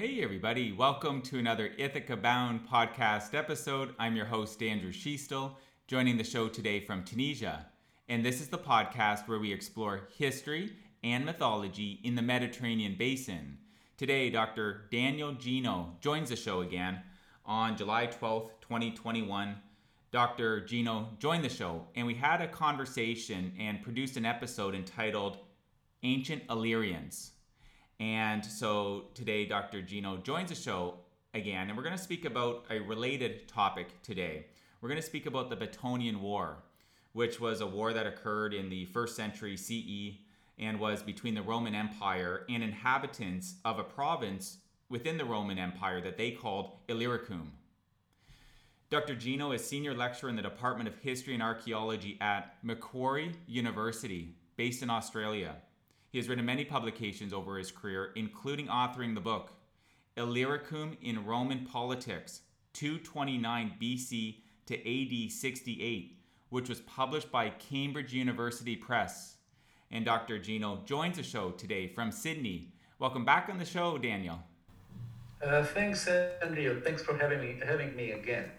Hey, everybody, welcome to another Ithaca Bound podcast episode. I'm your host, Andrew Schiestel, joining the show today from Tunisia. And this is the podcast where we explore history and mythology in the Mediterranean basin. Today, Dr. Daniel Džino joins the show again on July 12th, 2021. Dr. Džino joined the show, and we had a conversation and produced an episode entitled Ancient Illyrians. And so today, Dr. Džino joins the show again, and we're going to speak about a related topic today. We're going to speak about the Batonian War, which was a war that occurred in the first century CE and was between the Roman Empire and inhabitants of a province within the Roman Empire that they called Illyricum. Dr. Džino is senior lecturer in the Department of History and Archaeology at Macquarie University, based in Australia. He has written many publications over his career, including authoring the book Illyricum in Roman Politics, 229 BC to AD 68, which was published by Cambridge University Press. And Dr. Džino joins the show today from Sydney. Welcome back on the show, Daniel. Uh, thanks, Andrew. Thanks for having me having me again.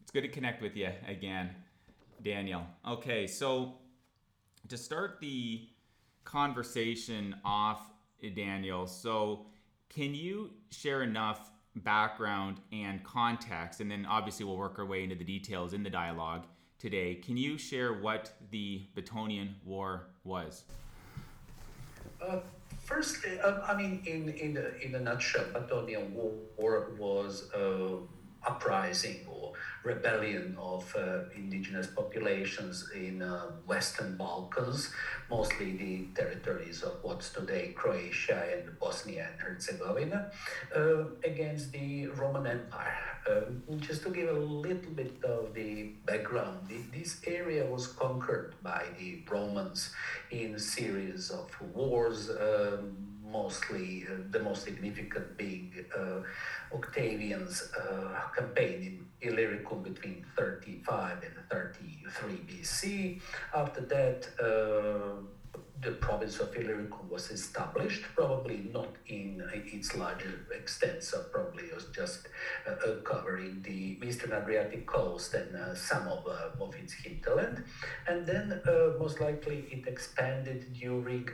It's good to connect with you again, Daniel. Okay, so to start the conversation off, Daniel, so can you share enough background and context, and then obviously we'll work our way into the details in the dialogue today. Can you share what the Batonian War was? Uh, first, uh, I mean, in in a, in a nutshell, Batonian War was uh, uprising or rebellion of uh, indigenous populations in uh, Western Balkans, mostly the territories of what's today Croatia and Bosnia and Herzegovina, uh, against the Roman Empire. Um, just to give a little bit of the background, this area was conquered by the Romans in series of wars. Um, mostly uh, the most significant being uh, Octavian's uh, campaign in Illyricum between 35 and 33 BC. After that, the province of Illyricum was established, probably not in its larger extent, so probably was just uh, covering the eastern Adriatic coast and uh, some of, uh, of its hinterland. And then, most likely, it expanded during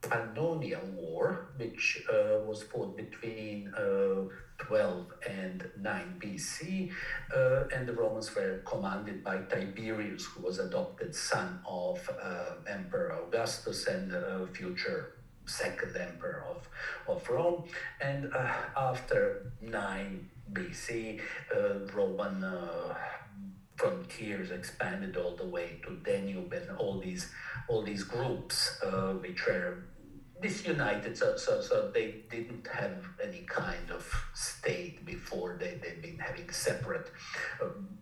Pannonian War, which uh, was fought between uh, 12 and 9 BC, uh, and the Romans were commanded by Tiberius, who was adopted son of uh, Emperor Augustus and uh, future second emperor of, of Rome. And uh, after 9 BC, Roman frontiers expanded all the way to Danube and all these all these groups uh, which were disunited so, so so they didn't have any kind of state before they, they've been having separate um,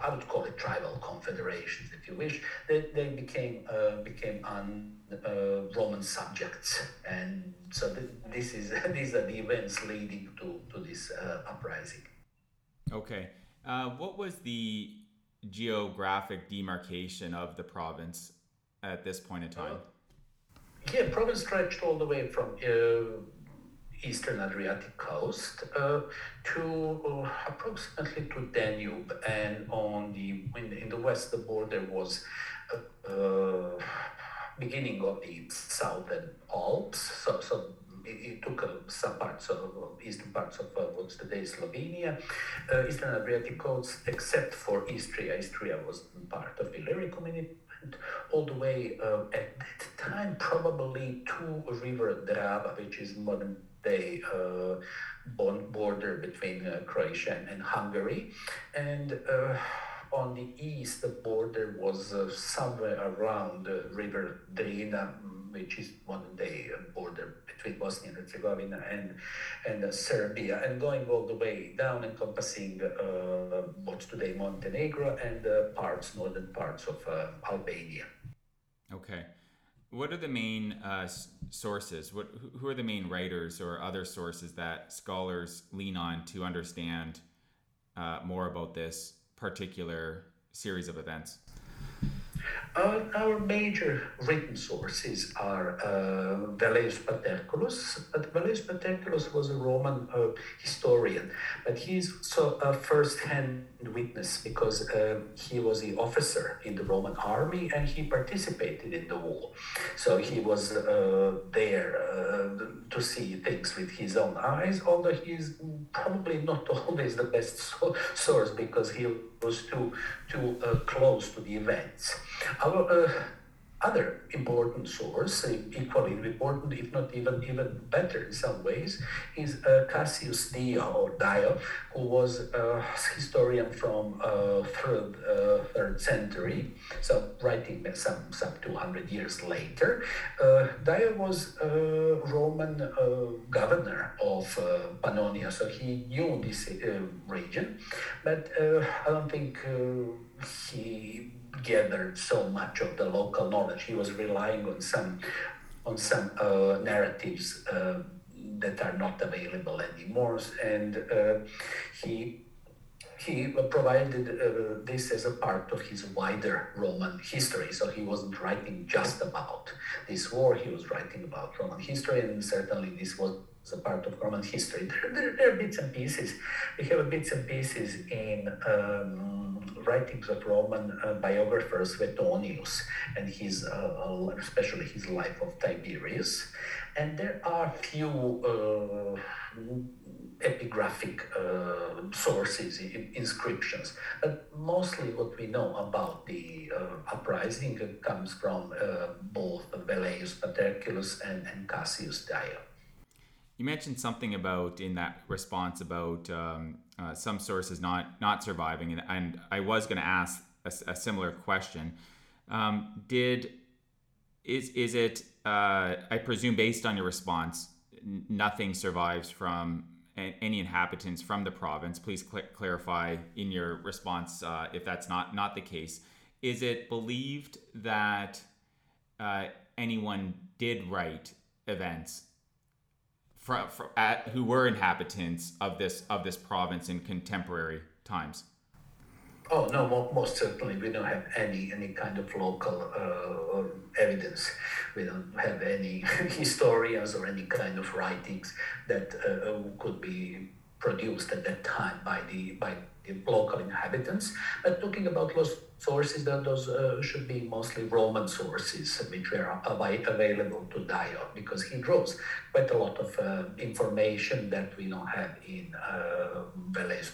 I would call it tribal confederations, if you wish. They, they became uh, became un, uh, Roman subjects, and so th- this is these are the events leading to to this uh, uprising. Okay, uh, what was the geographic demarcation of the province at this point in time? yeah, province stretched all the way from uh, eastern Adriatic coast uh, to uh, approximately to Danube, and on the in, in the west the border was uh, uh, beginning of the southern Alps. So so it, took uh, some parts of eastern parts of what's today Slovenia, eastern Adriatic coast, except for Istria. Istria was part of Illyricum and it all the way uh, at that time probably to River Drava, which is modern day uh, border between uh, Croatia and Hungary, and uh, on the east the border was uh, somewhere around the River Drina, which is modern day border between Bosnia and Herzegovina and and uh, Serbia, and going all the way down, encompassing uh, what's today Montenegro and uh, parts, northern parts of uh, Albania. Okay. What are the main uh, sources? What, who are the main writers or other sources that scholars lean on to understand uh, more about this particular series of events? Uh, our major written sources are uh, Velleius Paterculus, but Velleius Paterculus was a Roman uh, historian, but he's so a first-hand witness because uh, he was the officer in the Roman army and he participated in the war. So he was uh, there uh, to see things with his own eyes, although he's probably not always the best so- source because he was too too uh, close to the events. Our uh, other important source, equally important, if not even even better in some ways, is uh, Cassius Dio or Dio, who was a historian from uh, third uh, third century, so writing some some two hundred years later. Uh, Dio was a Roman uh, governor of uh, Pannonia, so he knew this region, but I don't think he gathered so much of the local knowledge. He was relying on some on some uh, narratives uh, that are not available anymore, and uh, he he provided uh, this as a part of his wider Roman history. So he wasn't writing just about this war; he was writing about Roman history, and certainly this was a part of Roman history. There, there, there are bits and pieces. We have bits and pieces in. Um, writings of Roman uh, biographer Suetonius and his, uh, especially his life of Tiberius. And there are few uh, epigraphic uh, sources, inscriptions. But mostly what we know about the uh, uprising comes from uh, both Velleius Paterculus and, and Cassius Dio. You mentioned something about in that response about um, uh, some sources not not surviving, and, and I was going to ask a, a, similar question. Um, did is is it? Uh, I presume based on your response, n- nothing survives from a- any inhabitants from the province. Please cl- clarify in your response uh, if that's not not the case. Is it believed that uh, anyone did write events from, from at, who were inhabitants of this of this province in contemporary times? Oh no, most certainly we don't have any any kind of local uh, evidence. We don't have any historians or any kind of writings that uh, could be produced at that time by the by local inhabitants. But talking about those sources, that those uh, should be mostly Roman sources, which were available to Dio, because he draws quite a lot of uh, information that we don't have in uh, Velleius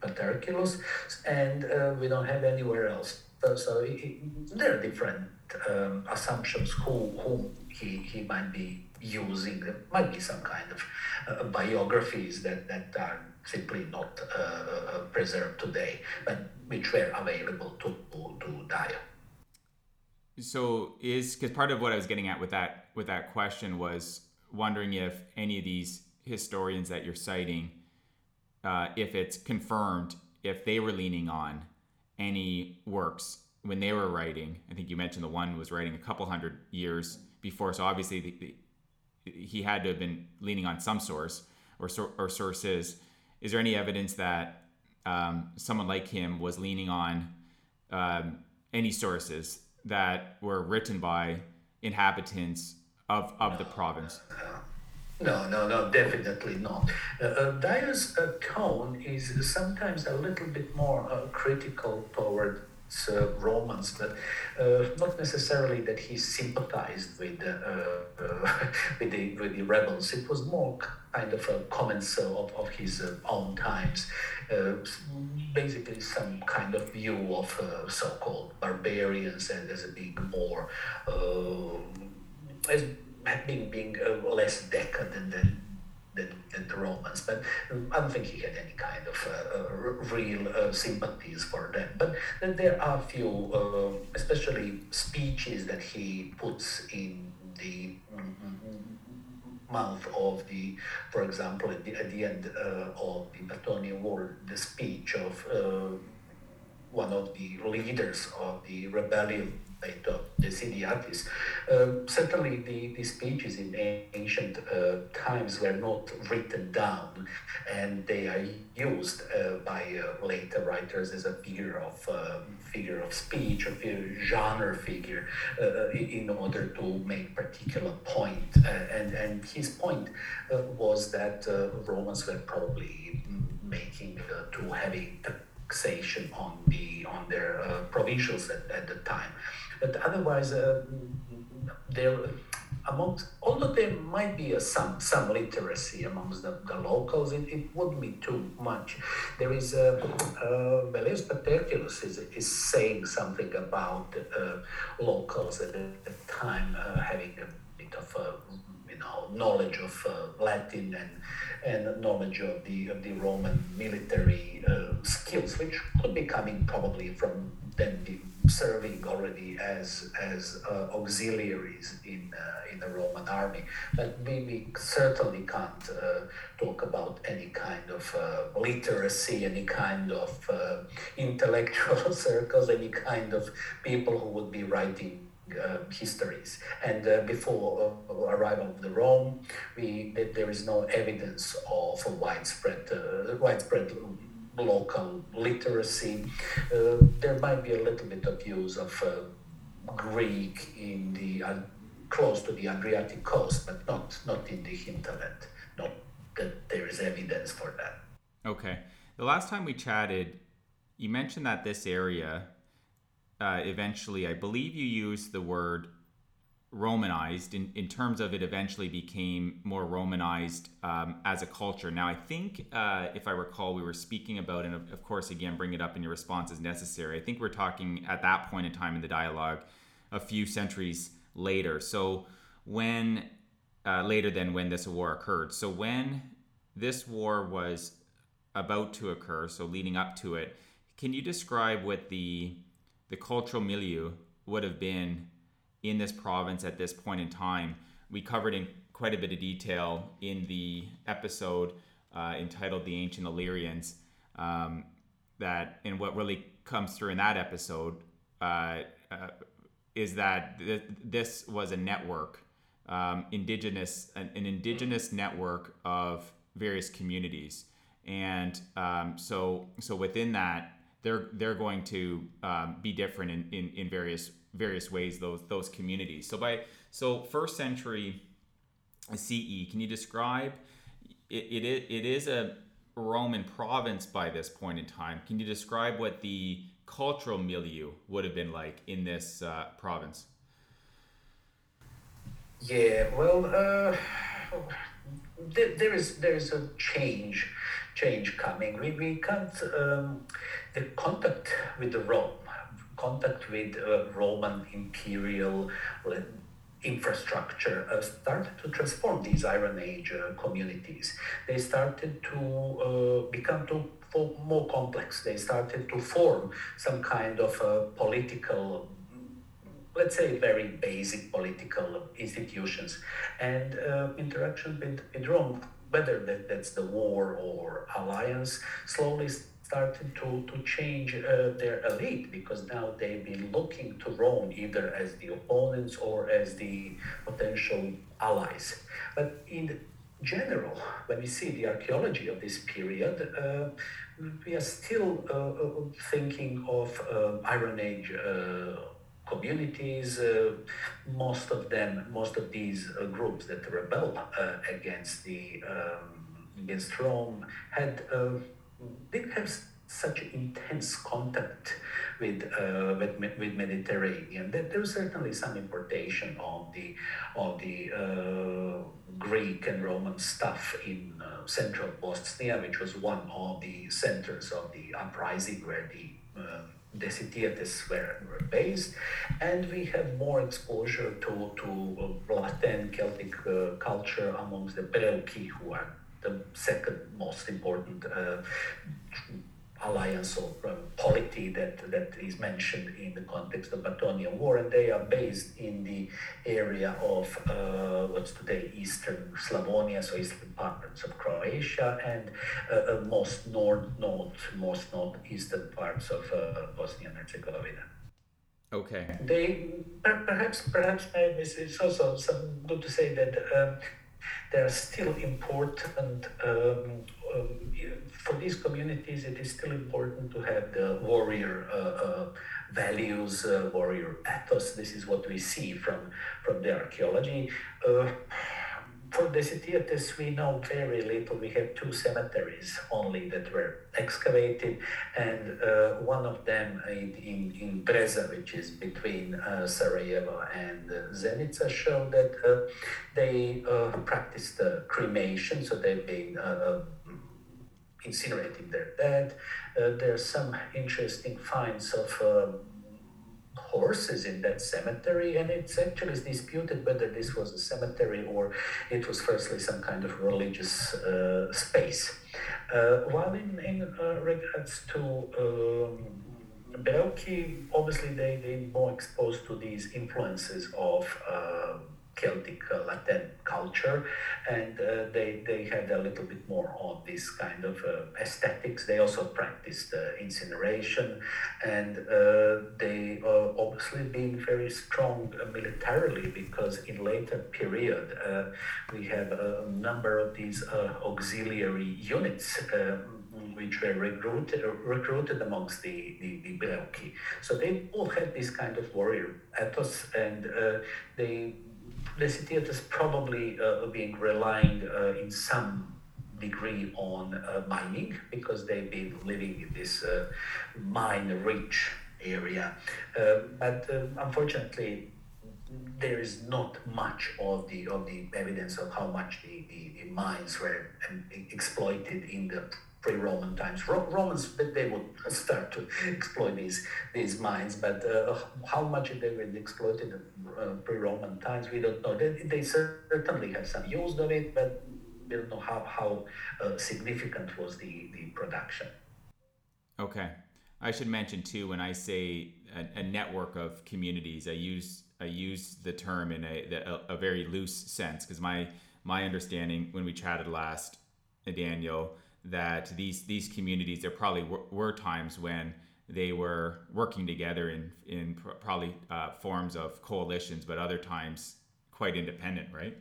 Paterculus, and uh, we don't have anywhere else. So, so it, there are different um, assumptions who whom he, he might be using. There might be some kind of uh, biographies that, that are simply not uh, uh, preserved today, but which were available to, to Dio. So is because part of what I was getting at with that with that question was wondering if any of these historians that you're citing, uh, if it's confirmed, if they were leaning on any works when they were writing. I think you mentioned the one was writing a couple hundred years before, so obviously the, the, he had to have been leaning on some source or or sources is there any evidence that um, someone like him was leaning on um, any sources that were written by inhabitants of, of the province? No, no, no, definitely not. Uh, uh, Dio's uh, tone is sometimes a little bit more uh, critical toward uh, Romans, but uh, not necessarily that he sympathized with uh, uh with the with the rebels. It was more kind of a comments of, of his uh, own times, basically some kind of view of so-called barbarians and as being more as being being less decadent than than, the Romans. But I don't think he had any kind of uh, real uh, sympathies for them. But there are a few, uh, especially speeches that he puts in the mouth of the, for example, at the, at the end uh, of the Batonian War, the speech of uh, one of the leaders of the rebellion Daesitiates. Uh, certainly, the, the speeches in ancient uh, times were not written down, and they are used uh, by uh, later writers as a figure of um, figure of speech, a genre figure, uh, in order to make particular point. Uh, and and his point was that Romans were probably making too heavy taxation on the on their provincials at, at the time. But otherwise, uh, there amongst although there might be a, some some literacy amongst the, the locals, it, it wouldn't be too much. There is a uh, Velleius Paterculus is, is saying something about uh, locals at the time uh, having a bit of a you know knowledge of uh, Latin and and knowledge of the of the Roman military uh, skills, which could be coming probably from then the serving already as as uh, auxiliaries in uh, in the Roman army. But we, we certainly can't uh, talk about any kind of uh, literacy, any kind of uh, intellectual circles, any kind of people who would be writing. Uh, histories and before arrival of the Rome, we there is no evidence of a widespread widespread local literacy. Uh, there might be a little bit of use of uh, Greek in the uh, close to the Adriatic coast, but not not in the hinterland. Not that there is evidence for that. Okay. The last time we chatted, you mentioned that this area uh, eventually, I believe you used the word Romanized in, in terms of it eventually became more Romanized um, as a culture. Now, I think, uh, if I recall, we were speaking about, and of, course, again, bring it up in your response as necessary. I think we're talking at that point in time in the dialogue a few centuries later. So, when uh, later than when this war occurred. So, when this war was about to occur, so leading up to it, can you describe what the the cultural milieu would have been in this province at this point in time. We covered in quite a bit of detail in the episode uh, entitled "The Ancient Illyrians." Um, that and what really comes through in that episode uh, uh, is that th- this was a network, um, indigenous, an, an, indigenous network of various communities, and um, so so within that, they're they're going to um, be different in, in, in various various ways those those communities. So by so first century CE, can you describe it, it, it is a Roman province by this point in time. Can you describe what the cultural milieu would have been like in this uh, province? Yeah, well, uh, there, there is there is a change change coming. We, we can't um, the contact with the Rome contact with uh, Roman imperial uh, infrastructure uh, started to transform these Iron Age uh, communities. They started to uh, become too more complex. They started to form some kind of uh, political let's say very basic political institutions and uh, interaction with, with Rome, whether that, that's the war or alliance, slowly started to, to change uh, their elite because now they've been looking to Rome either as the opponents or as the potential allies. But in general, when we see the archaeology of this period, uh, we are still uh, uh thinking of uh, Iron Age uh, communities. most of them, most of these groups that rebelled against the um, against Rome had did have such intense contact with uh, with, with Mediterranean that there's certainly some importation of the of the uh, Greek and Roman stuff in uh, central Bosnia, which was one of the centers of the uprising where the uh, Daesitiates were, were based, and we have more exposure to, to Latin Celtic uh, culture amongst the Breuci, who are the second most important uh, alliance or um, polity that, that is mentioned in the context of the Batonian War, and they are based in the area of uh, what's today Eastern Slavonia, so eastern parts of Croatia, and uh, uh, most north, north, most northeastern parts of uh, Bosnia and Herzegovina. Okay. They perhaps perhaps it's also some good to say that um, they are still important um, um, for these communities. It is still important to have the warrior uh, uh, values, uh, warrior ethos. This is what we see from from the archaeology. Uh, for Daesitiates, we know very little. We have two cemeteries only that were excavated, and uh, one of them in, in, in Breza, which is between uh, Sarajevo and uh, Zenica, show that uh, they uh, practiced cremation, so they've been uh, incinerating their dead. there's some interesting finds of um, horses in that cemetery, and it's actually disputed whether this was a cemetery or it was firstly some kind of religious uh, space. Uh, while in, in uh, regards to um, Belki, obviously they, they're more exposed to these influences of uh, Celtic uh, Latin culture, and uh, they they had a little bit more of this kind of uh, aesthetics. They also practiced uh, incineration, and uh, they uh, obviously been very strong militarily because in later period we have a number of these auxiliary units. which were recruited, recruited amongst the, the, the Belki. So they all had this kind of warrior ethos and they the city is probably uh, being relying uh, in some degree on uh, mining because they've been living in this uh, mine-rich area. Uh, but uh, unfortunately, there is not much of the of the evidence of how much the, the, the mines were um, exploited in the pre-Roman times. Ro- Romans they would start to exploit these these mines, but uh, how much they were exploited in uh, pre-Roman times, we don't know. They, they certainly have some use of it, but we don't know how how uh, significant was the the production. Okay, I should mention too when I say a, a network of communities, I use I use the term in a a, a very loose sense because my my understanding when we chatted last, Daniel that these these communities there probably were, were times when they were working together in in pr- probably uh, forms of coalitions, but other times quite independent, right?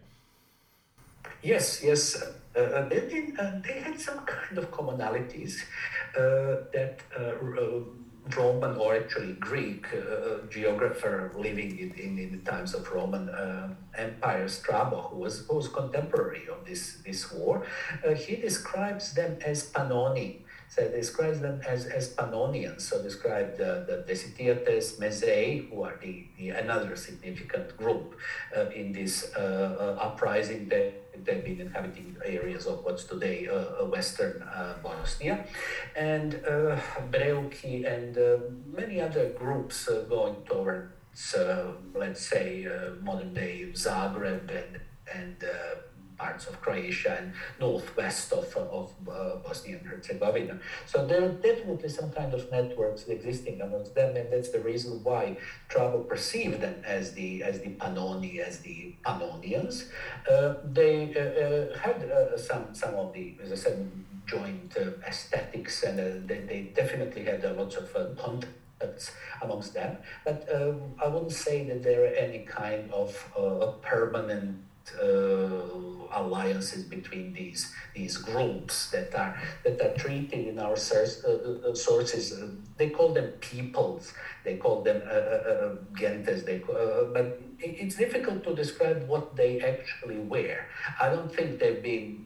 Yes, yes. Uh, uh they, uh, they had some kind of commonalities uh, that uh, Roman or actually Greek uh, geographer living in, in, in, the times of Roman uh, Empire, Strabo, who was, who was contemporary of this, this war, uh, he describes them as Pannoni. So describes them as, as Pannonians. So described uh, the Daesitiates Maezaei, who are the, the another significant group uh, in this uh, uprising that they've been inhabiting areas of what's today uh, uh western uh, Bosnia, and Breuci and many other groups going towards, let's say, modern day Zagreb and and parts of Croatia and northwest of, of uh, Bosnia and Herzegovina. So there are definitely some kind of networks existing amongst them, and that's the reason why Strabo perceived them as the as the Pannoni, as the Pannonians. Uh, they uh, uh had uh, some some of the, as I said, joint uh, aesthetics, and they, they definitely had lots of contacts amongst them. But um, I wouldn't say that there are any kind of permanent uh, Uh, alliances between these these groups that are that are treated in our uh, uh, uh, sources. Uh, they call them peoples. They call them gentes. They but it's difficult to describe what they actually were. I don't think they've been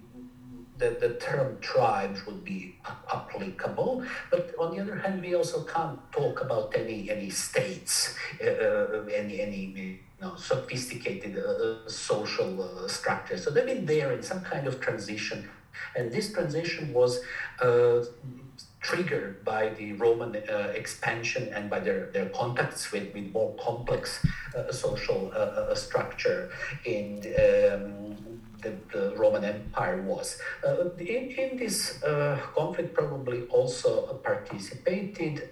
the, the term tribes would be applicable. But on the other hand, we also can't talk about any any states, uh, any any know, sophisticated uh, social uh, structure. So they've been there in some kind of transition, and this transition was uh, triggered by the Roman uh, expansion and by their, their contacts with, with more complex uh, social uh, structure in um, the, the, Roman Empire was. in, in this conflict, probably also participated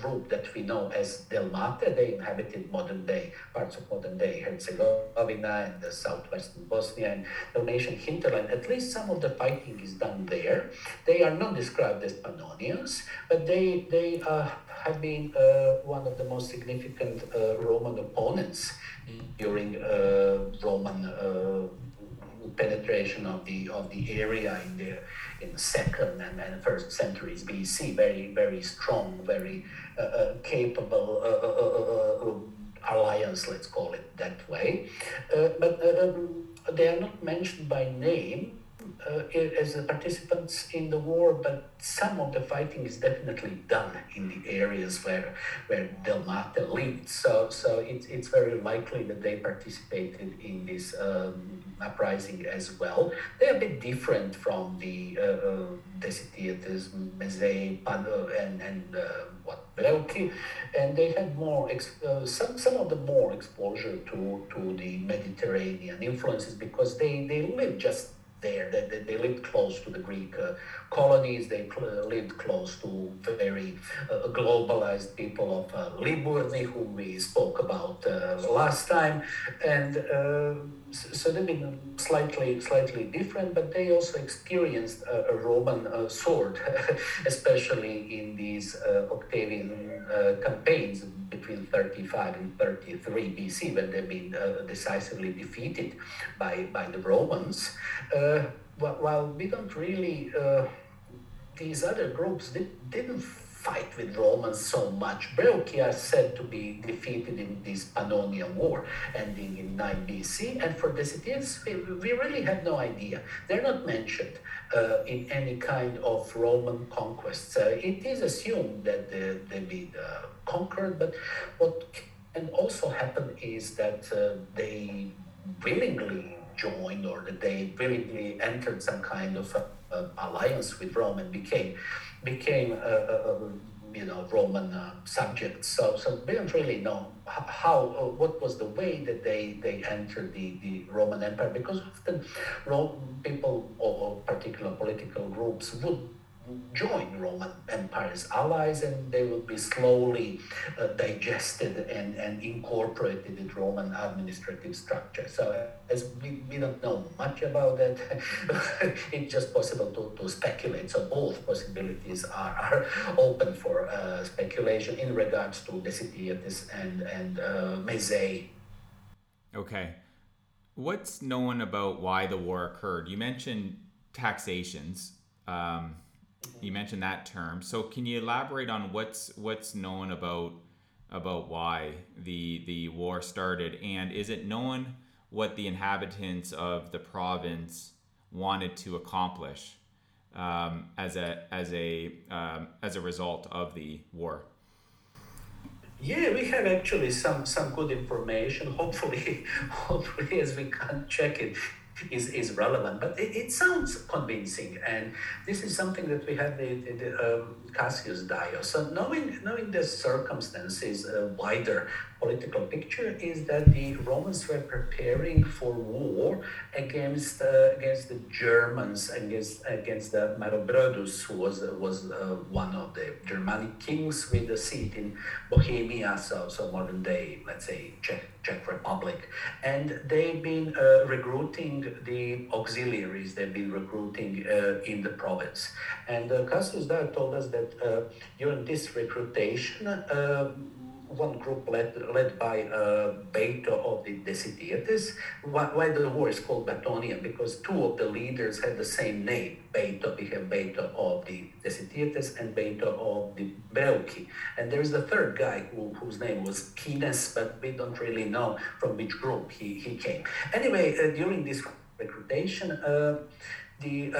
group that we know as Delmatae. They inhabited modern day parts of modern day Herzegovina and the southwestern Bosnia and Dalmatian hinterland. At least some of the fighting is done there. They are not described as Pannonians, but they they uh, have been uh, one of the most significant uh, Roman opponents during uh, Roman uh, penetration of the of the area in the in the second and, and first centuries BC. Very very strong, very uh, uh, capable uh, uh, uh alliance. Let's call it that way. but um, they are not mentioned by name as the participants in the war, but some of the fighting is definitely done in the areas where where Delmatae lived. So so it's it's very likely that they participated in this um, uprising as well. They're a bit different from the uh, uh, Daesitiates, Maezaei, and and uh, what Breuci, and they had more ex- uh, some some of the more exposure to to the Mediterranean influences because they they lived just there. They, they, they, lived close to the Greek uh, colonies. They cl- lived close to very uh, globalized people of uh, Liburni, whom we spoke about uh, last time, and uh, so they've been slightly slightly different. But they also experienced a, a Roman uh, sword, especially in these Octavian campaigns between 35 and 33 BC, when they've been decisively defeated by by the Romans. While we don't really these other groups did, didn't fight with Romans so much. Breuci are said to be defeated in this Pannonian War, ending in 9 BC, and for the Daesitiates, we, we really have no idea. They're not mentioned uh, in any kind of Roman conquests. Uh, it is assumed that they, they've been uh, conquered, but what can also happen is that uh, they willingly joined or that they willingly entered some kind of uh, alliance with Rome and became became a, a, a you know Roman uh, subjects. So so we don't really know how uh, what was the way that they they entered the, the Roman Empire because often Rome people or particular political groups would join Roman Empire's allies and they will be slowly uh, digested and, and incorporated in Roman administrative structure. So as we, we don't know much about that, it's just possible to, to speculate. So both possibilities are, are open for uh, speculation in regards to Daesitiates and, and uh. Okay. What's known about why the war occurred? You mentioned taxations. Um, you mentioned that term. So can you elaborate on what's what's known about about why the the war started, and is it known what the inhabitants of the province wanted to accomplish um, as a as a um, as a result of the war? Yeah, we have actually some some good information. Hopefully, hopefully, as we can check it, is, is relevant, but it, it sounds convincing. And this is something that we have the, the, the um, Cassius Dio. So knowing, knowing the circumstances, uh, wider political picture is that the Romans were preparing for war against uh, against the Germans, against against the Maroboduus, who was was uh, one of the Germanic kings with a seat in Bohemia, so so modern day, let's say Czech Czech Republic, and they've been uh, recruiting the auxiliaries. They've been recruiting uh, in the province, and uh, Cassius Dio told us that uh, during this recruitation one group led, led by uh, Bato of the Daesitiates. Why, why, the war is called Batonian? Because two of the leaders had the same name. Bato, we have Bato of the Daesitiates and Bato of the Breuci. And there is the third guy who, whose name was Kines, but we don't really know from which group he, he came. Anyway, uh, during this recruitation, uh, the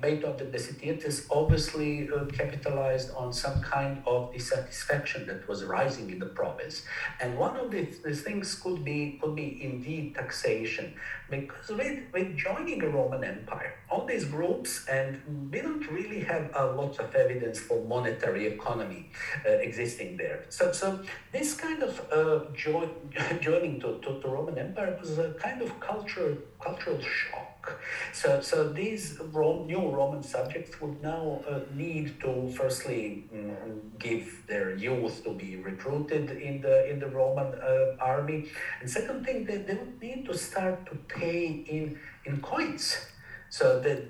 Bato of the Daesitiates obviously uh, capitalized on some kind of dissatisfaction that was rising in the province. And one of the, the things could be could be indeed taxation, because with, with joining the Roman Empire, all these groups, and we don't really have a lot of evidence for monetary economy uh, existing there. So, so this kind of uh, jo- joining to, to, to Roman Empire was a kind of cultural cultural shock So, so these Rome, new Roman subjects would now uh, need to firstly mm, give their youth to be recruited in the in the Roman uh, army, and second thing, they, they would need to start to in in coins. So that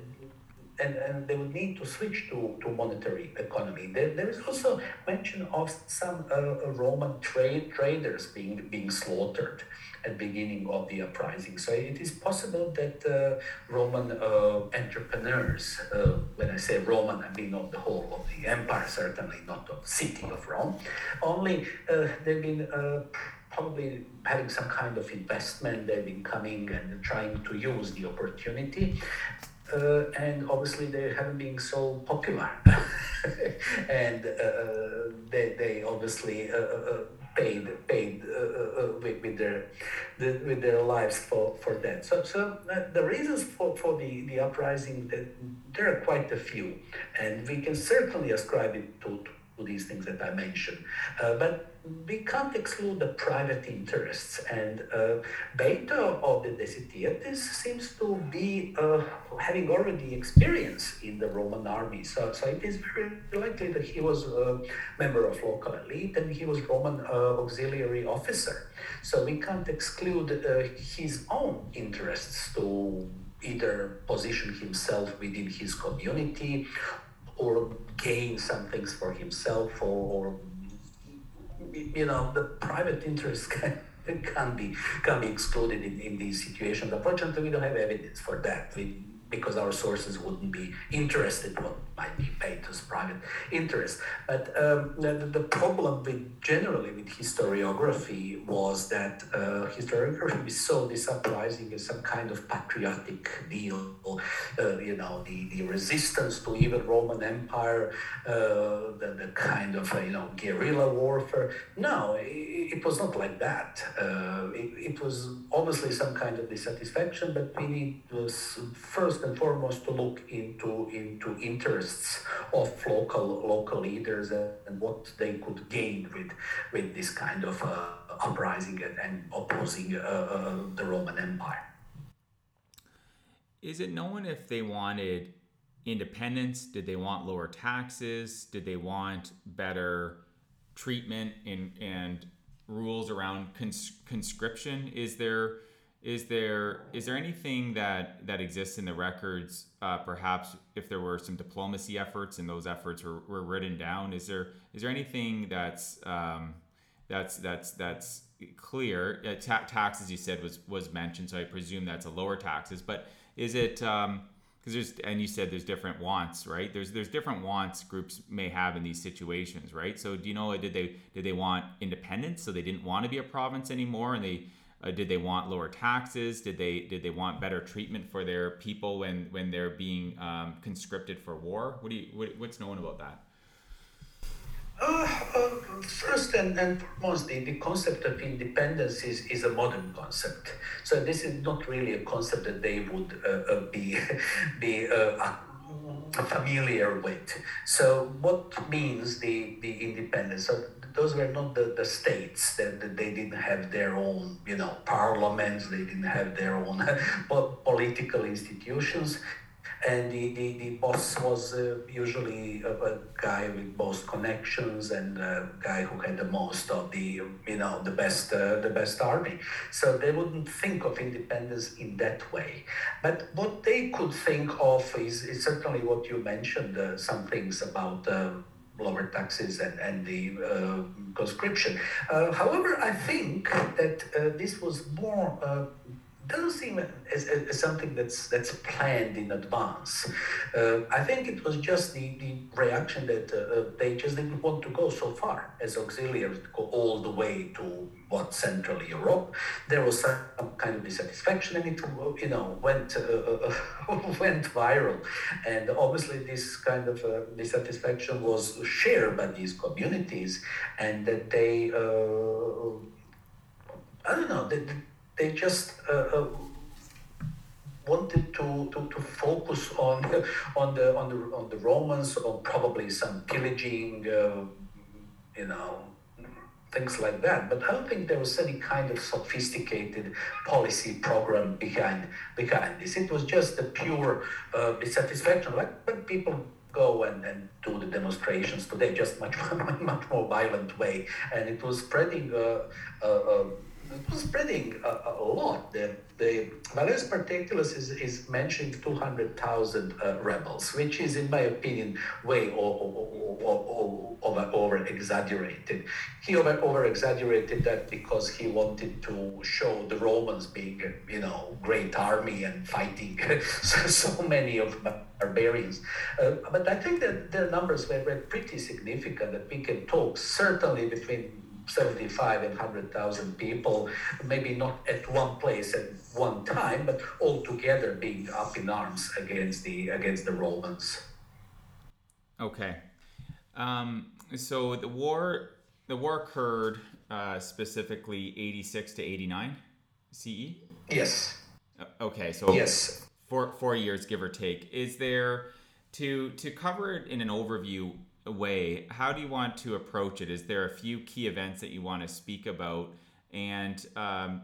and, and they would need to switch to, to monetary economy. There, there is also mention of some uh, Roman trade traders being being slaughtered at beginning of the uprising. So it is possible that uh, Roman uh, entrepreneurs, uh, when I say Roman, I mean not the whole of the empire, certainly not of the city of Rome, only uh, they've been uh, probably having some kind of investment, they've been coming and trying to use the opportunity. Uh, and obviously they haven't been so popular and uh, they, they obviously uh, paid paid uh, uh, uh, with, with their the, with their lives for, for that. So so the reasons for, for the, the uprising there are quite a few, and we can certainly ascribe it to, to these things that I mentioned. but we can't exclude the private interests. And uh, Bato of the Daesitiates seems to be uh, having already experience in the Roman army. So, so it is very likely that he was a member of local elite and he was Roman uh, auxiliary officer. So we can't exclude uh, his own interests to either position himself within his community or gain some things for himself or, or you know, the private interest can, can be can be excluded in, in these situations. Unfortunately, we don't have evidence for that. We because our sources wouldn't be interested what might be paid as private interest. But um, the, the, problem with generally with historiography was that uh, historiography saw so uprising as some kind of patriotic deal. Uh, you know, the, the resistance to even Roman Empire, uh, the, the kind of you know guerrilla warfare. No, it, it was not like that. Uh, it, it was obviously some kind of dissatisfaction, but we need first and foremost to look into into interests of local local leaders and, what they could gain with with this kind of uh, uprising and, and opposing uh, uh, the Roman Empire. Is it known if they wanted independence? Did they want lower taxes? Did they want better treatment and and rules around cons- conscription? Is there is there is there anything that that exists in the records uh, perhaps if there were some diplomacy efforts and those efforts were, were written down is there is there anything that's um, that's that's that's clear? Uh, ta- tax as you said was was mentioned so i presume that's a lower taxes but is it because um, there's and you said there's different wants right? There's there's different wants groups may have in these situations right? So do you know did they did they want independence? So they didn't want to be a province anymore and they uh, did they want lower taxes? Did they did they want better treatment for their people when when they're being um, conscripted for war? What do you what, what's known about that? Uh, uh, first and, and foremost, the, the concept of independence is, is a modern concept. So this is not really a concept that they would uh, uh be be uh, familiar with. So what means the, the independence? So those were not the, the states that, that they didn't have their own you know parliaments they didn't have their own political institutions. And the, the, the boss was uh, usually a, a, guy with most connections and a guy who had the most of the you know the best uh, the best army. So they wouldn't think of independence in that way. But what they could think of is, is certainly what you mentioned uh, some things about um, lower taxes and, and the uh, conscription. Uh, however, I think that uh, this was more uh, doesn't seem as, as, something that's that's planned in advance. Uh, I think it was just the, the reaction that uh, they just didn't want to go so far as auxiliaries, go all the way to what Central Europe. There was some kind of dissatisfaction, and it you know went uh, went viral, and obviously this kind of uh, dissatisfaction was shared by these communities, and that they. Uh, I don't know. They, they just uh, uh, wanted to, to, to focus on on the on the on the Romans, or probably some pillaging, uh, you know, things like that. But I don't think there was any kind of sophisticated policy program behind behind this. It was just a pure uh, dissatisfaction, like when people go and, and do the demonstrations today, just much much more violent way, and it was spreading. Uh, uh, uh spreading a, a lot. The, the Velleius Paterculus is, is mentioning 200,000 uh, rebels, which is, in my opinion, way over, exaggerated. He over, exaggerated that because he wanted to show the Romans being, you know, great army and fighting so, so many of barbarians. Uh, but I think that their numbers were, were pretty significant that we can talk certainly between 75 and 100,000 people, maybe not at one place at one time, but all together being up in arms against the against the Romans. Okay, um, so the war the war occurred uh, specifically 86 to 89 CE. Yes. Uh, okay, so yes, four four years give or take. Is there to to cover it in an overview? Way, how do you want to approach it? Is there a few key events that you want to speak about, and um,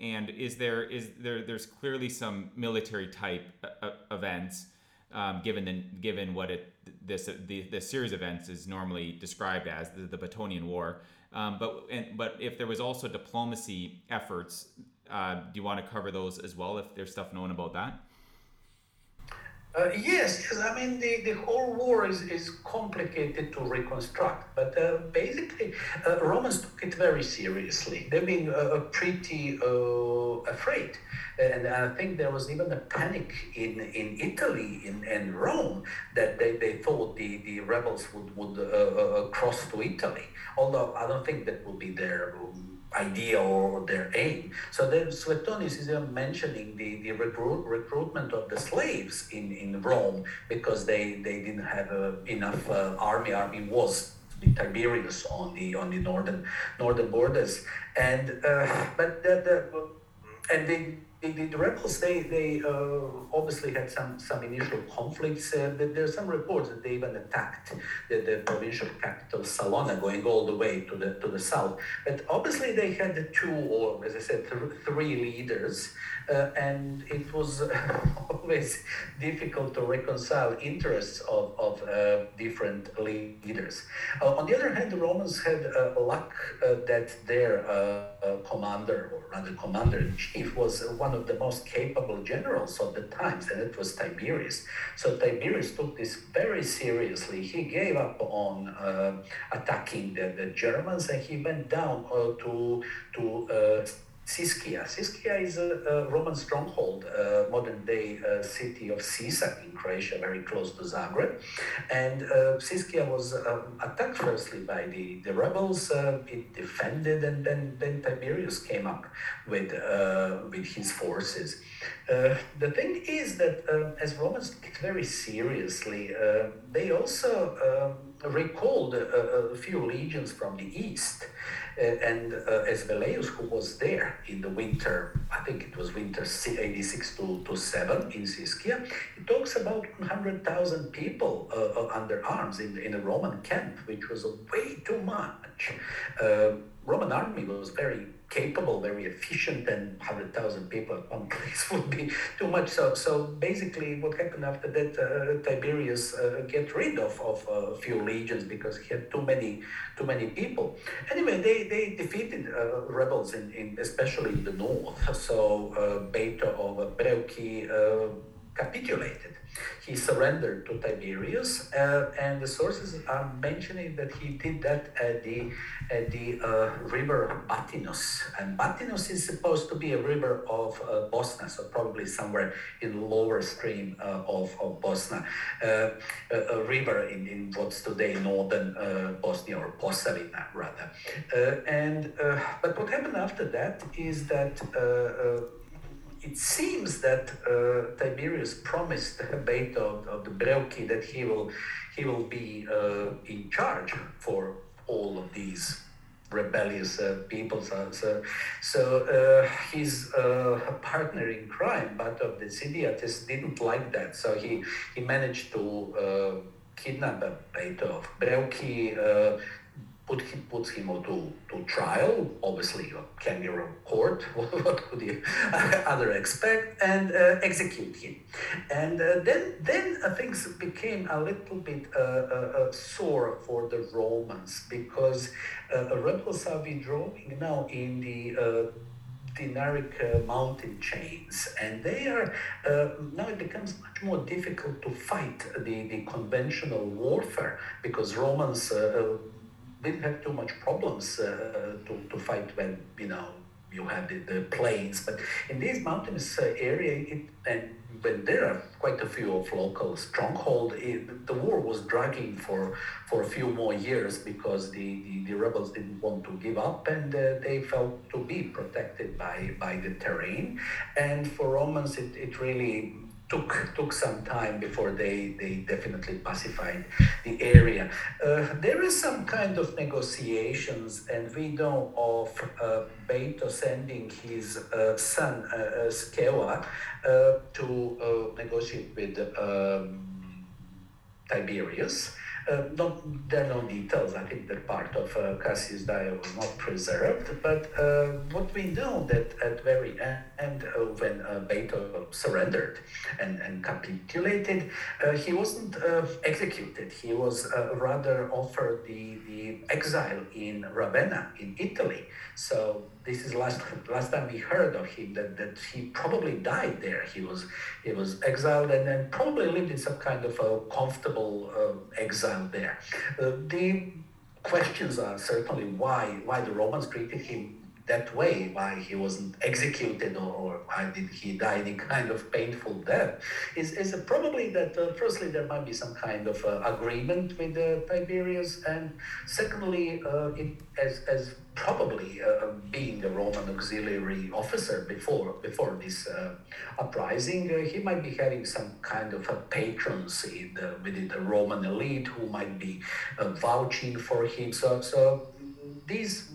and is there is there there's clearly some military type uh, uh events, um, given the given what it this the the series events is normally described as the, the Batonian War. Um, but and, but if there was also diplomacy efforts, uh, do you want to cover those as well? If there's stuff known about that. Uh, yes, yes. I mean, the, the whole war is, is complicated to reconstruct, but uh, basically, uh, Romans took it very seriously. They've been uh, uh, pretty uh, afraid. And I think there was even a panic in, in Italy, in, in Rome, that they, they thought the, the rebels would, would cross to Italy. Although I don't think that would be their idea or their aim. So then Suetonius is mentioning the, the recruit, recruitment of the slaves in, in Rome because they, they didn't have uh, enough uh, army. Army was the Tiberius on the on the northern northern borders, and uh, but the, the and they the, the, rebels they they uh, obviously had some some initial conflicts. Uh, are some reports that they even attacked the, the provincial capital Salona, going all the way to the to the south. But obviously they had two or as I said th- three leaders, uh, and it was always difficult to reconcile interests of of uh, different leaders. Uh, on the other hand, the Romans had uh, luck that their commander or rather commander in chief was one of the most capable generals of the times, and it was Tiberius. So Tiberius took this very seriously. He gave up on uh, attacking the, the Germans, and he went down uh, to to Siscia. Siscia is a, a Roman stronghold, uh, modern day uh, city of Sisak in Croatia, very close to Zagreb. And uh, Siscia was um, attacked firstly by the, the rebels. Uh, it defended, and then, then Tiberius came up with, uh, with his forces. Uh, the thing is that as Romans took very seriously, they also um, recalled a, a few legions from the east. Uh, and uh, as who was there in the winter, I think it was winter 86 to, to 7 in Siscia, he talks about 100,000 people uh, under arms in, in a Roman camp, which was way too much. Roman army was very capable, very efficient, and 100,000 people at one place would be too much. So, so basically, what happened after that, uh, Tiberius uh, get rid of, of a few legions because he had too many too many people. Anyway, they, they defeated uh, rebels in, in especially in the north. So uh, Bato of Breuci uh, capitulated. He surrendered to Tiberius, uh, and the sources are mentioning that he did that at the at the uh, river Batinus, and Batinus is supposed to be a river of uh, Bosna, so probably somewhere in the lower stream uh, of, of Bosna, uh, a, a, river in, in what's today northern uh, Bosnia or Posavina rather, and but what happened after that is that it seems that uh, Tiberius promised Bato of, of the Breuci that he will he will be uh, in charge for all of these rebellious uh, people. So, so, so uh, his uh, partner in crime, Bato of the Daesitiates, didn't like that. So he, he managed to uh, kidnap Bato of Breuci, put him, puts him to, to trial. Obviously, can a court. what could you other expect? And uh, execute him. And uh, then, then uh, things became a little bit uh, uh, sore for the Romans because uh, rebels are withdrawing now in the Dinaric uh, mountain chains, and they are uh, now it becomes much more difficult to fight the, the conventional warfare because Romans uh, didn't have too much problems uh, to, to fight when you know you have the, the plains but in this mountainous uh, area it, and when there are quite a few of local stronghold it, the war was dragging for for a few more years because the, the, the rebels didn't want to give up and uh, they felt to be protected by by the terrain. And for romans it, it really took took some time before they they definitely pacified the area. Uh, there is some kind of negotiations, and we know of uh, sending his uh, son uh, uh Scaevola uh, to uh, negotiate with um, Tiberius. Uh, not, there are no details. I think that part of uh, Cassius Dio was not preserved. But uh, what we know that at very end, uh, when uh, Bato surrendered and, and capitulated, he wasn't executed. He was rather offered the, the exile in Ravenna in Italy. So this is last last time we heard of him that, that he probably died there. He was he was exiled and then probably lived in some kind of a comfortable uh, exile there. Uh, the questions are certainly why why the Romans treated him that way, why he wasn't executed or, or why did he die any kind of painful death, is, is probably that uh, firstly there might be some kind of uh, agreement with uh, Tiberius, and secondly, uh, it, as, as probably uh, being a Roman auxiliary officer before before this uh, uprising, uh, he might be having some kind of a patrons in within the Roman elite who might be uh, vouching for him. So so these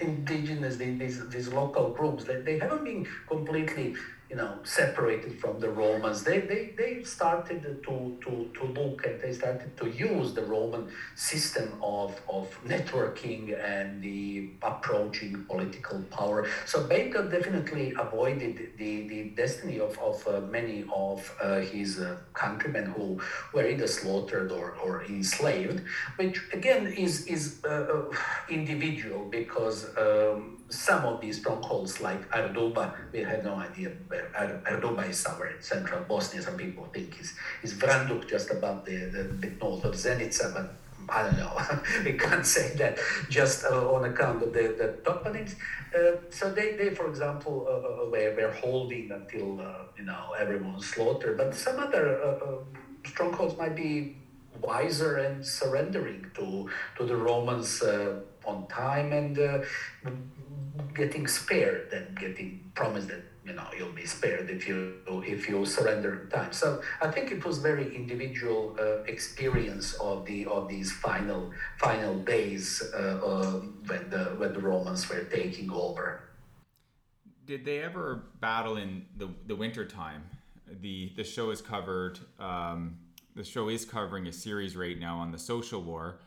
indigenous these, these local groups they, they haven't been completely you know, separated from the Romans. They, they, they started to, to, to look and they started to use the Roman system of, of networking and the approaching political power. So Bato definitely avoided the, the destiny of, of uh, many of uh, his uh, countrymen who were either slaughtered or, or enslaved, which again is, is uh, uh, individual because um, some of these strongholds like Arduba, we had no idea where Arduba is somewhere in central Bosnia. Some people think is is Vranduk just above the, the bit north of Zenica, but I don't know. we can't say that just uh, on account of the, the toponyms. Uh, so they, they, for example, uh, uh were, were holding until uh, you know everyone slaughtered. But some other uh, strongholds might be wiser and surrendering to to the Romans on time and getting spared than getting promised that you know you'll be spared if you if you surrender in time. So I think it was very individual uh, experience of the of these final final days uh, uh, when the when the Romans were taking over. Did they ever battle in the the winter time? The the show is covered. Um, the show is covering a series right now on the social war.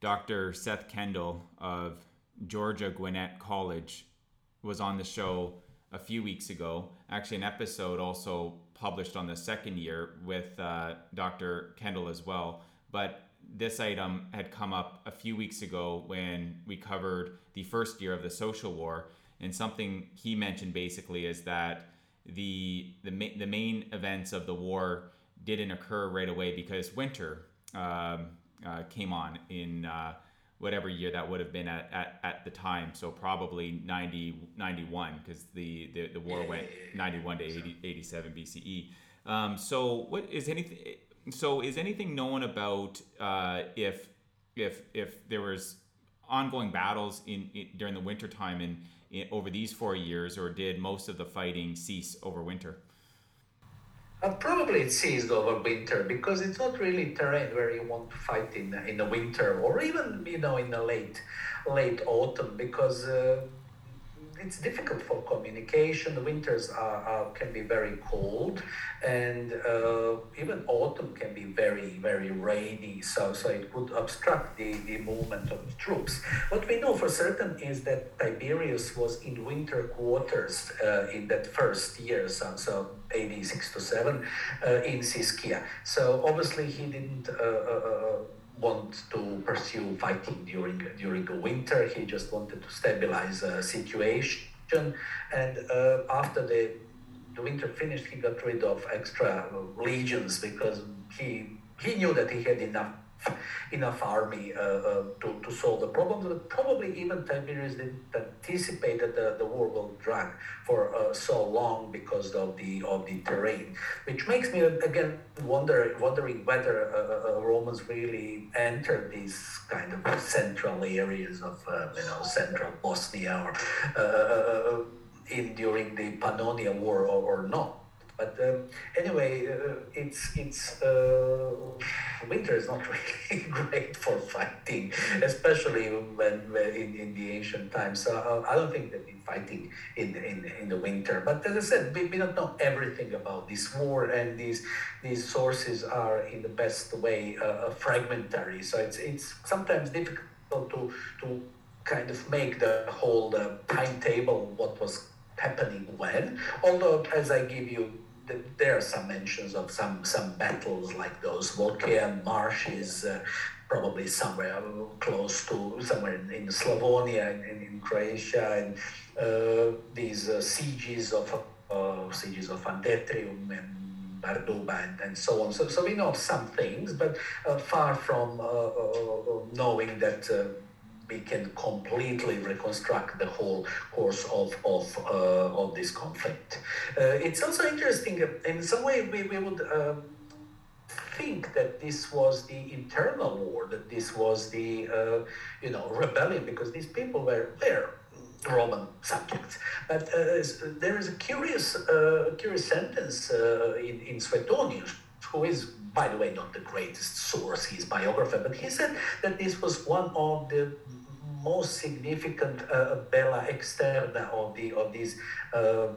Dr. Seth Kendall of Georgia Gwinnett College was on the show a few weeks ago. Actually, an episode also published on the second year with uh, Dr. Kendall as well. But this item had come up a few weeks ago when we covered the first year of the social war. And something he mentioned basically is that the the, ma- the main events of the war didn't occur right away because winter um, uh, came on in uh, whatever year that would have been at, at, at the time. So probably 90, 91, because the, the, the war went 91 to 80, 87 BCE. Um, so what is anything? So is anything known about uh, if if if there was ongoing battles in, in during the winter time in, in over these four years, or did most of the fighting cease over winter? Uh, probably it ceased over winter because it's not really terrain where you want to fight in in the winter or even you know in the late late autumn because uh, it's difficult for communication. The winters are, are can be very cold, and uh, even autumn can be very very rainy. So so it could obstruct the, the movement of troops. What we know for certain is that Tiberius was in winter quarters uh, in that first year, so, so AD six to seven, uh, in Siscia. So obviously he didn't. Uh, uh, want to pursue fighting during during the winter. He just wanted to stabilize the situation. And uh, after the the winter finished, he got rid of extra legions because he he knew that he had enough enough army uh, uh, to, to solve the problem. But probably even Tiberius didn't anticipate that the, the war will drag for uh, so long because of the of the terrain, which makes me again wonder wondering whether uh, uh, Romans really entered these kind of central areas of uh, you know central Bosnia or in during the Pannonia War or, or not. But um, anyway, uh, it's it's uh, winter is not really great for fighting, especially when, when in, in the ancient times. So uh, I don't think they've been fighting in, in in the winter. But as I said, we, we don't know everything about this war, and these these sources are in the best way uh, uh fragmentary. So it's it's sometimes difficult to to kind of make the whole uh, timetable what was happening when. Although, as I give you there are some mentions of some some battles like those Volcaean marshes, uh, probably somewhere close to somewhere in, in Slavonia in, in, in, Croatia, and uh, these uh, sieges of uh, sieges of Andetrium and Barduba and, and so on. So, so we know some things, but uh, far from uh, knowing that we can completely reconstruct the whole course of, of, uh, of this conflict. Uh, it's also interesting, in some way, we, we would um, think that this was the internal war, that this was the, uh, you know, rebellion, because these people were, were Roman subjects. But uh, there is a curious, uh, curious sentence uh, in, in Suetonius, who is, by the way, not the greatest source, his biographer, but he said that this was one of the most significant uh, bella externa of the of these uh,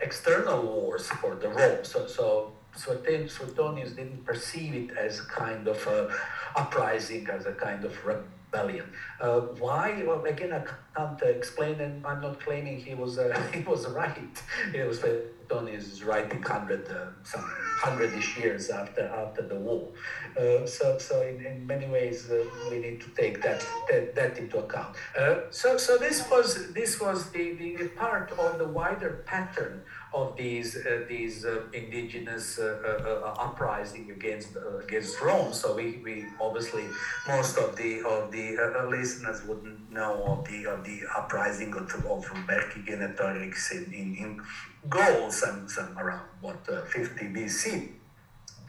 external wars for the Rome. So so Suetonius didn't perceive it as a kind of a uprising, as a kind of rebellion. Uh, why? Well, again, I can't explain, and I'm not claiming he was uh, he was right. It was Suetonius writing hundred uh, some hundred-ish years after after the war. Uh, so so in, in many ways uh, we need to take that that, that into account. Uh, so so this was this was the, the part of the wider pattern of these uh, these uh, indigenous uprising against against Rome. So we, we obviously most of the of the listeners wouldn't know of the of the uprising of, of Vercingetorix in, in, in Gaul, some, some around what 50 BC.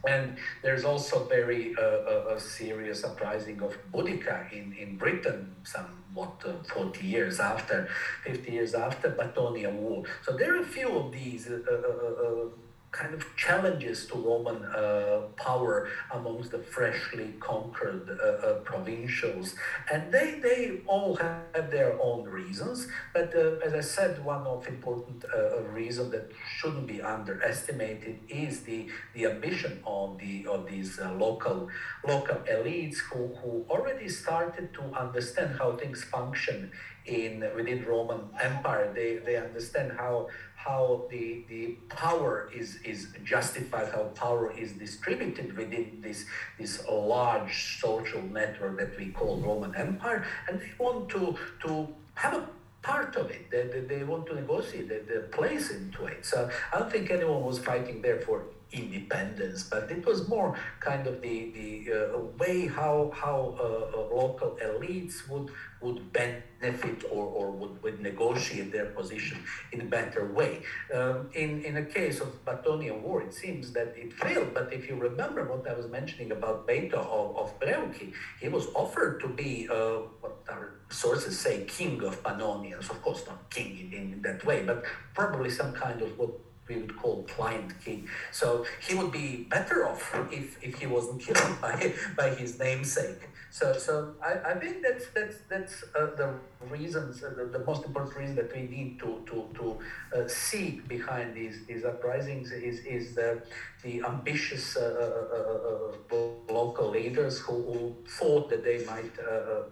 And there's also very uh, a, serious uprising of Boudica in, in Britain, somewhat uh, 40 years after, 50 years after Batonian War. So there are a few of these uh, uh, uh kind of challenges to Roman uh, power amongst the freshly conquered uh, uh, provincials. And they, they all have their own reasons. But uh, as I said, one of important uh, reason that shouldn't be underestimated is the, the ambition of, the, of these uh, local, local elites who, who already started to understand how things function in within Roman Empire. They, they understand how how the, the power is, is justified, how power is distributed within this, this large social network that we call Roman Empire, and they want to, to have a part of it. They, they, they want to negotiate their, their place into it. So I don't think anyone was fighting there for independence, but it was more kind of the, the uh, way how, how uh, uh local elites would would benefit or, or would, would negotiate their position in a better way. Um, in, in a case of Batonian War, it seems that it failed, but if you remember what I was mentioning about Bato of, of Breuci, he was offered to be uh, what our sources say king of Pannonians, of course not king in, in that way, but probably some kind of what we would call client king. So he would be better off if, if he wasn't killed by, by his namesake. So, so I, I think that's that's that's uh, the reasons, uh, the, the, most important reason that we need to to, to uh, seek behind these these uprisings is is the the ambitious uh, uh, uh, local leaders who, who, thought that they might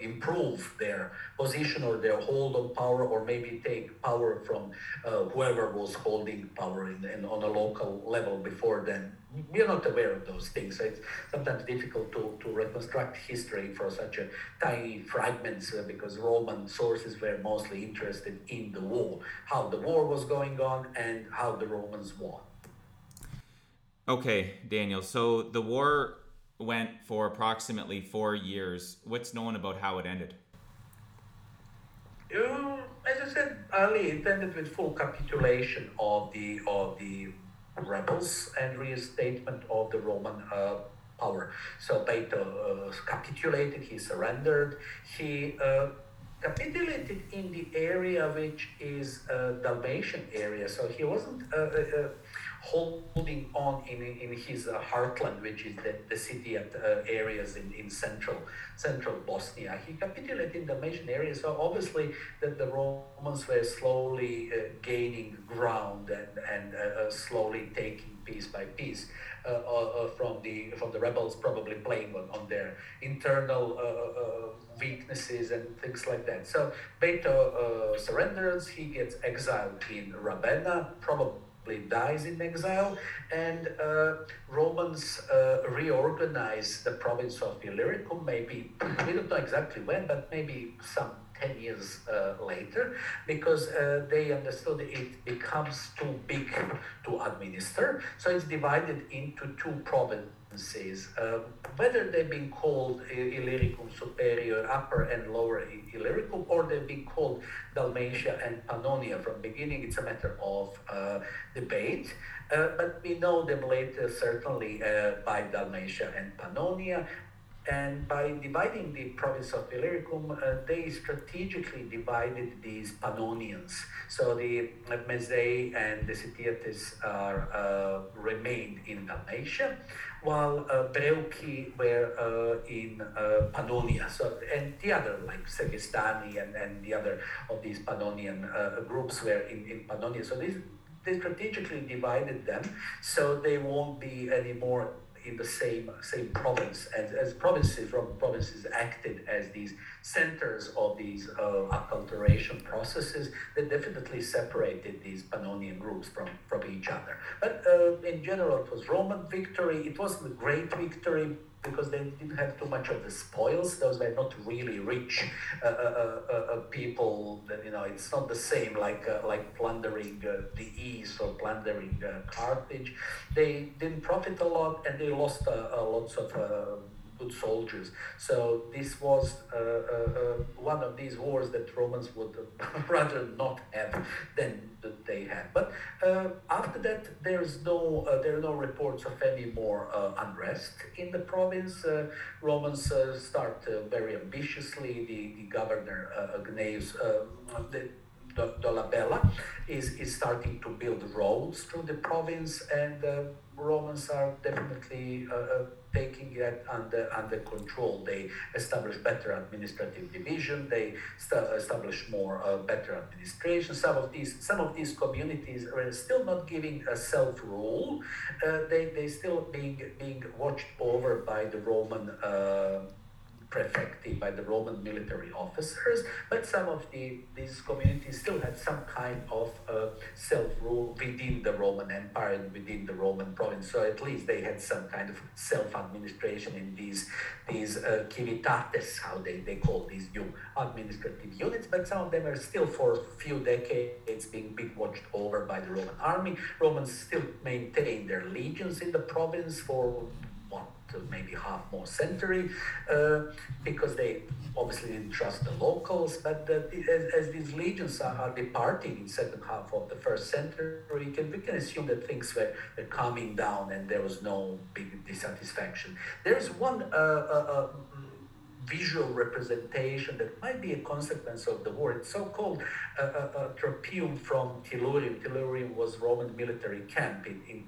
improve their position or their hold on power, or maybe take power from whoever was holding power in, in, on a local level before then we are not aware of those things. So it's sometimes difficult to, to reconstruct history for such a tiny fragments because Roman sources were mostly interested in the war, how the war was going on, and how the Romans won. Okay, Daniel. So the war went for approximately four years. What's known about how it ended? As I said earlier, it ended with full capitulation of the of the rebels and reinstatement of the Roman uh, power. So Peter uh, capitulated, he surrendered, he uh, capitulated in the area which is a Dalmatian area. So he wasn't uh, uh, holding on in, in his uh, heartland, which is the, the city and uh, areas in, in central central Bosnia. He capitulated in the Dalmatian area, so obviously that the Romans were slowly uh, gaining ground and, and uh, uh, slowly taking piece by piece uh, from the from the rebels, probably playing on, on their internal weaknesses and things like that. So Bato surrenders, he gets exiled in Ravenna, probably dies in exile, and uh, Romans uh, reorganize the province of Illyricum. Maybe we don't know exactly when, but maybe some 10 years uh, later because uh, they understood it becomes too big to administer. So it's divided into two provinces provinces, uh, whether they've been called Illyricum Superior, Upper and Lower Illyricum, or they've been called Dalmatia and Pannonia. From beginning, it's a matter of uh, debate. Uh, but we know them later certainly uh, by Dalmatia and Pannonia, and by dividing the province of Illyricum, uh, they strategically divided these Pannonians. So the Maezaei and Daesitiates are uh, remained in Dalmatia, while uh, Breuci were uh, in uh, Pannonia. So and the other like Segestani and, and the other of these Pannonian uh, groups were in, in Pannonia. So these they strategically divided them so they won't be anymore in the same same province as, as provinces provinces acted as these centers of these uh, acculturation processes that definitely separated these Pannonian groups from, from each other. But uh, in general, it was Roman victory. It wasn't a great victory because they didn't have too much of the spoils. Those were not really rich uh, uh, uh, uh people. That you know, it's not the same like like plundering the East or plundering Carthage. They didn't profit a lot, and they lost lots of good soldiers. So this was uh, uh, uh, one of these wars that Romans would rather not have than they had. But uh, after that, there's no uh, there are no reports of any more unrest in the province. Romans start very ambitiously. The, the governor Gnaeus, the, Dolabella is, is starting to build roads through the province, and Romans are definitely uh, uh, taking it under under control. They establish better administrative division. They st- establish more uh, better administration. Some of these some of these communities are still not giving a self rule. Uh, they they still being being watched over by the Roman uh, prefecti by the Roman military officers, but some of the, these communities still had some kind of uh, self-rule within the Roman Empire and within the Roman province. So at least they had some kind of self-administration in these these uh, civitates, how they, they call these new administrative units, but some of them are still for a few decades being, being watched over by the Roman army. Romans still maintain their legions in the province for maybe half more century uh, because they obviously didn't trust the locals. But the, as, as, these legions are, are, departing in second half of the first century, we can, we can assume that things were, were calming down and there was no big dissatisfaction. There's one uh, uh, uh visual representation that might be a consequence of the war. It's so-called uh, uh, Tropaeum from Tilurium. Tilurium was Roman military camp in, in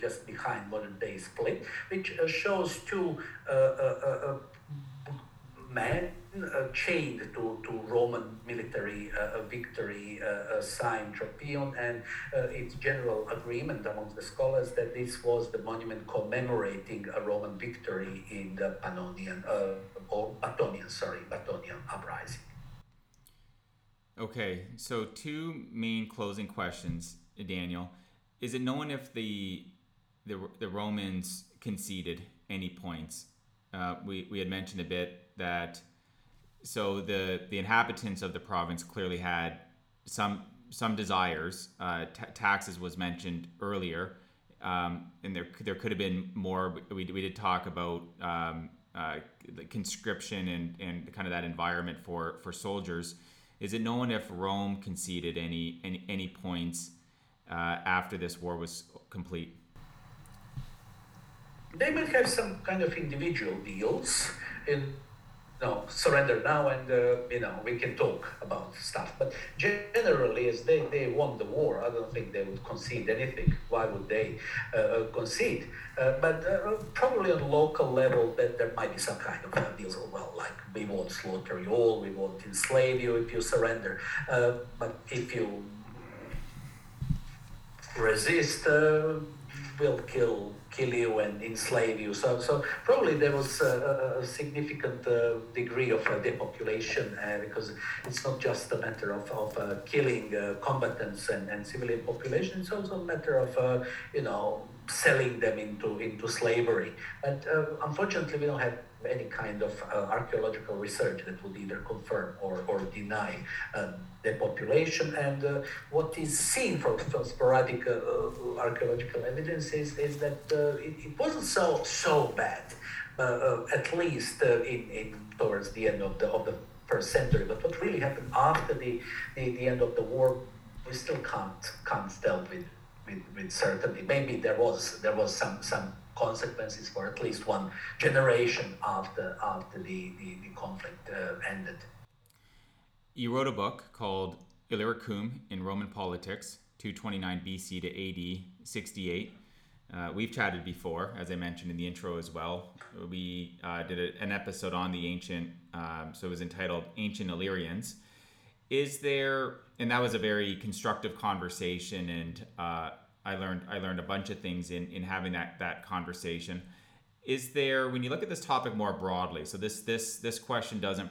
just behind modern-day Split, which uh, shows two uh, uh, men uh, chained to, to Roman military uh, victory uh, sign Tropaeum, and it's general agreement amongst the scholars that this was the monument commemorating a Roman victory in the Pannonian, or Batonian, sorry, Batonian uprising. Okay, so two main closing questions, Daniel. Is it known if the the, the Romans conceded any points? Uh, we, we had mentioned a bit that so the the inhabitants of the province clearly had some some desires. Uh, t- taxes was mentioned earlier, um, and there there could have been more. We, we did talk about um, uh, conscription and, and kind of that environment for for soldiers. Is it known if Rome conceded any any, any points uh, after this war was complete? They might have some kind of individual deals in no, surrender now and uh, you know we can talk about stuff. But generally as they, they won the war i don't think they would concede anything. Why would they uh, uh concede? Uh, but uh, probably on local level that there might be some kind of uh, deals well like we won't slaughter you all we won't enslave you if you surrender. But if you resist we'll kill kill you and enslave you. So, so probably there was a, a significant uh, degree of uh, depopulation uh, because it's not just a matter of, of uh, killing uh, combatants and, and civilian population, it's also a matter of, uh, you know, selling them into, into slavery. But unfortunately, we don't have any kind of uh, archaeological research that would either confirm or, or deny um, the population. And uh, what is seen from, from sporadic uh, uh archaeological evidence is, is that uh, it, it, wasn't so so bad, uh, at least in, in towards the end of the of the first century. But what really happened after the, the, the end of the war, we still can't can't tell with, with, with certainty. Maybe there was there was some some consequences for at least one generation after after the, the, the conflict uh, ended. You wrote a book called Illyricum in Roman Politics, 229 BC to AD 68. Uh, we've chatted before, as I mentioned in the intro as well. We uh, did a, an episode on the ancient, um, so it was entitled Ancient Illyrians. Is there, and that was a very constructive conversation, and uh, I learned I learned a bunch of things in in having that that conversation. Is there when you look at this topic more broadly? So this this this question doesn't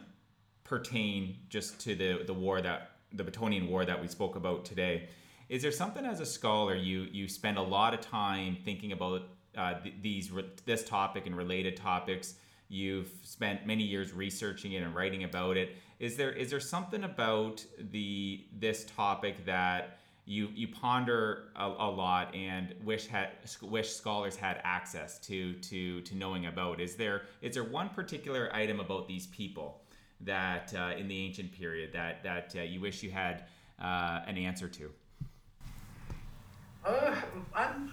pertain just to the the war that the Batonian War that we spoke about today. Is there something as a scholar you you spend a lot of time thinking about uh, th- these this topic and related topics? You've spent many years researching it and writing about it. Is there is there something about the this topic that you you ponder a, a, lot and wish had wish scholars had access to to to knowing about is there is there one particular item about these people that uh, in the ancient period that that uh, you wish you had uh, an answer to uh, I'm,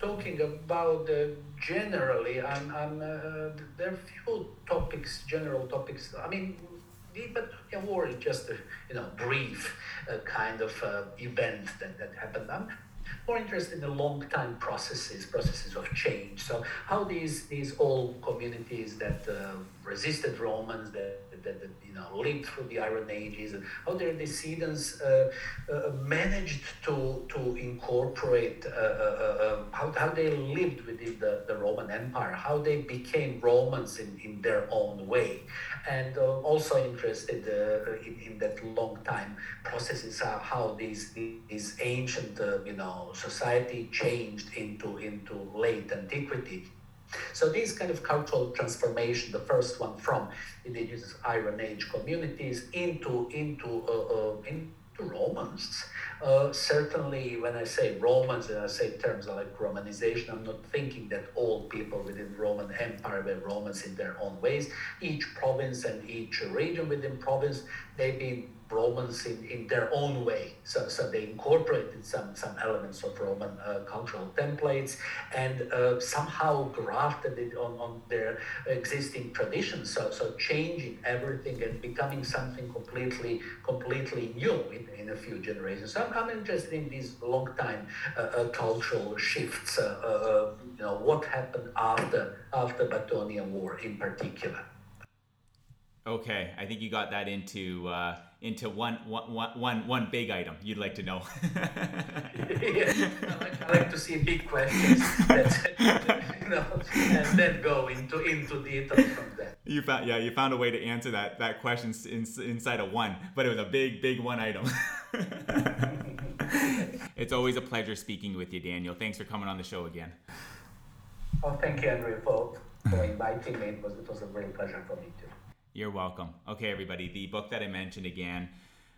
talking about uh, generally. I'm, I'm uh, there are few topics, general topics. I mean, but yeah, war is just a you know brief uh, kind of uh, event that, that happened. I'm more interested in long time processes, processes of change. So how these these old communities that uh, resisted Romans, that, that, that, you know lived through the Iron Ages, and how their descendants uh, uh, managed to to incorporate uh, how, how they lived within the, the Roman Empire, how they became Romans in, in their own way and uh, also interested uh, in, in, that long time processes how, how these these ancient uh, you know society changed into into late antiquity. So these kind of cultural transformation, the first one from indigenous Iron Age communities into into uh, uh, into Romans, uh, certainly, when I say Romans and I say terms like Romanization, I'm not thinking that all people within Roman Empire were Romans in their own ways. Each province and each region within province, they've been Romans in, in their own way. So, so they incorporated some, some elements of Roman uh, cultural templates and uh, somehow grafted it on, on their existing traditions. So, so changing everything and becoming something completely completely new in, in a few generations. So I'm, interested in these long time uh, uh, cultural shifts. Uh, you know what happened after after Batonian War in particular. Okay, I think you got that into into one, one, one, one big item you'd like to know. yeah, I like to see big questions, you know, and then go into into details from that. You found yeah, you found a way to answer that that question in, inside of one, but it was a big big one item. it's always a pleasure speaking with you, Daniel. Thanks for coming on the show again. Oh, thank you, Andrew, for, for inviting me. It was it was a real pleasure for me too. You're welcome. Okay, everybody, the book that I mentioned again,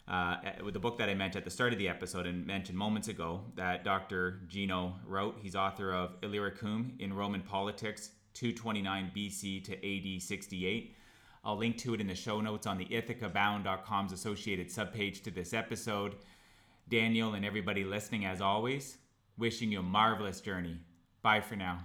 uh, the book that I mentioned at the start of the episode and mentioned moments ago that Dr. Džino wrote. He's author of Illyricum in Roman Politics, 229 BC to AD 68. I'll link to it in the show notes on the ithacabound.com's associated subpage to this episode. Daniel and everybody listening, as always, wishing you a marvelous journey. Bye for now.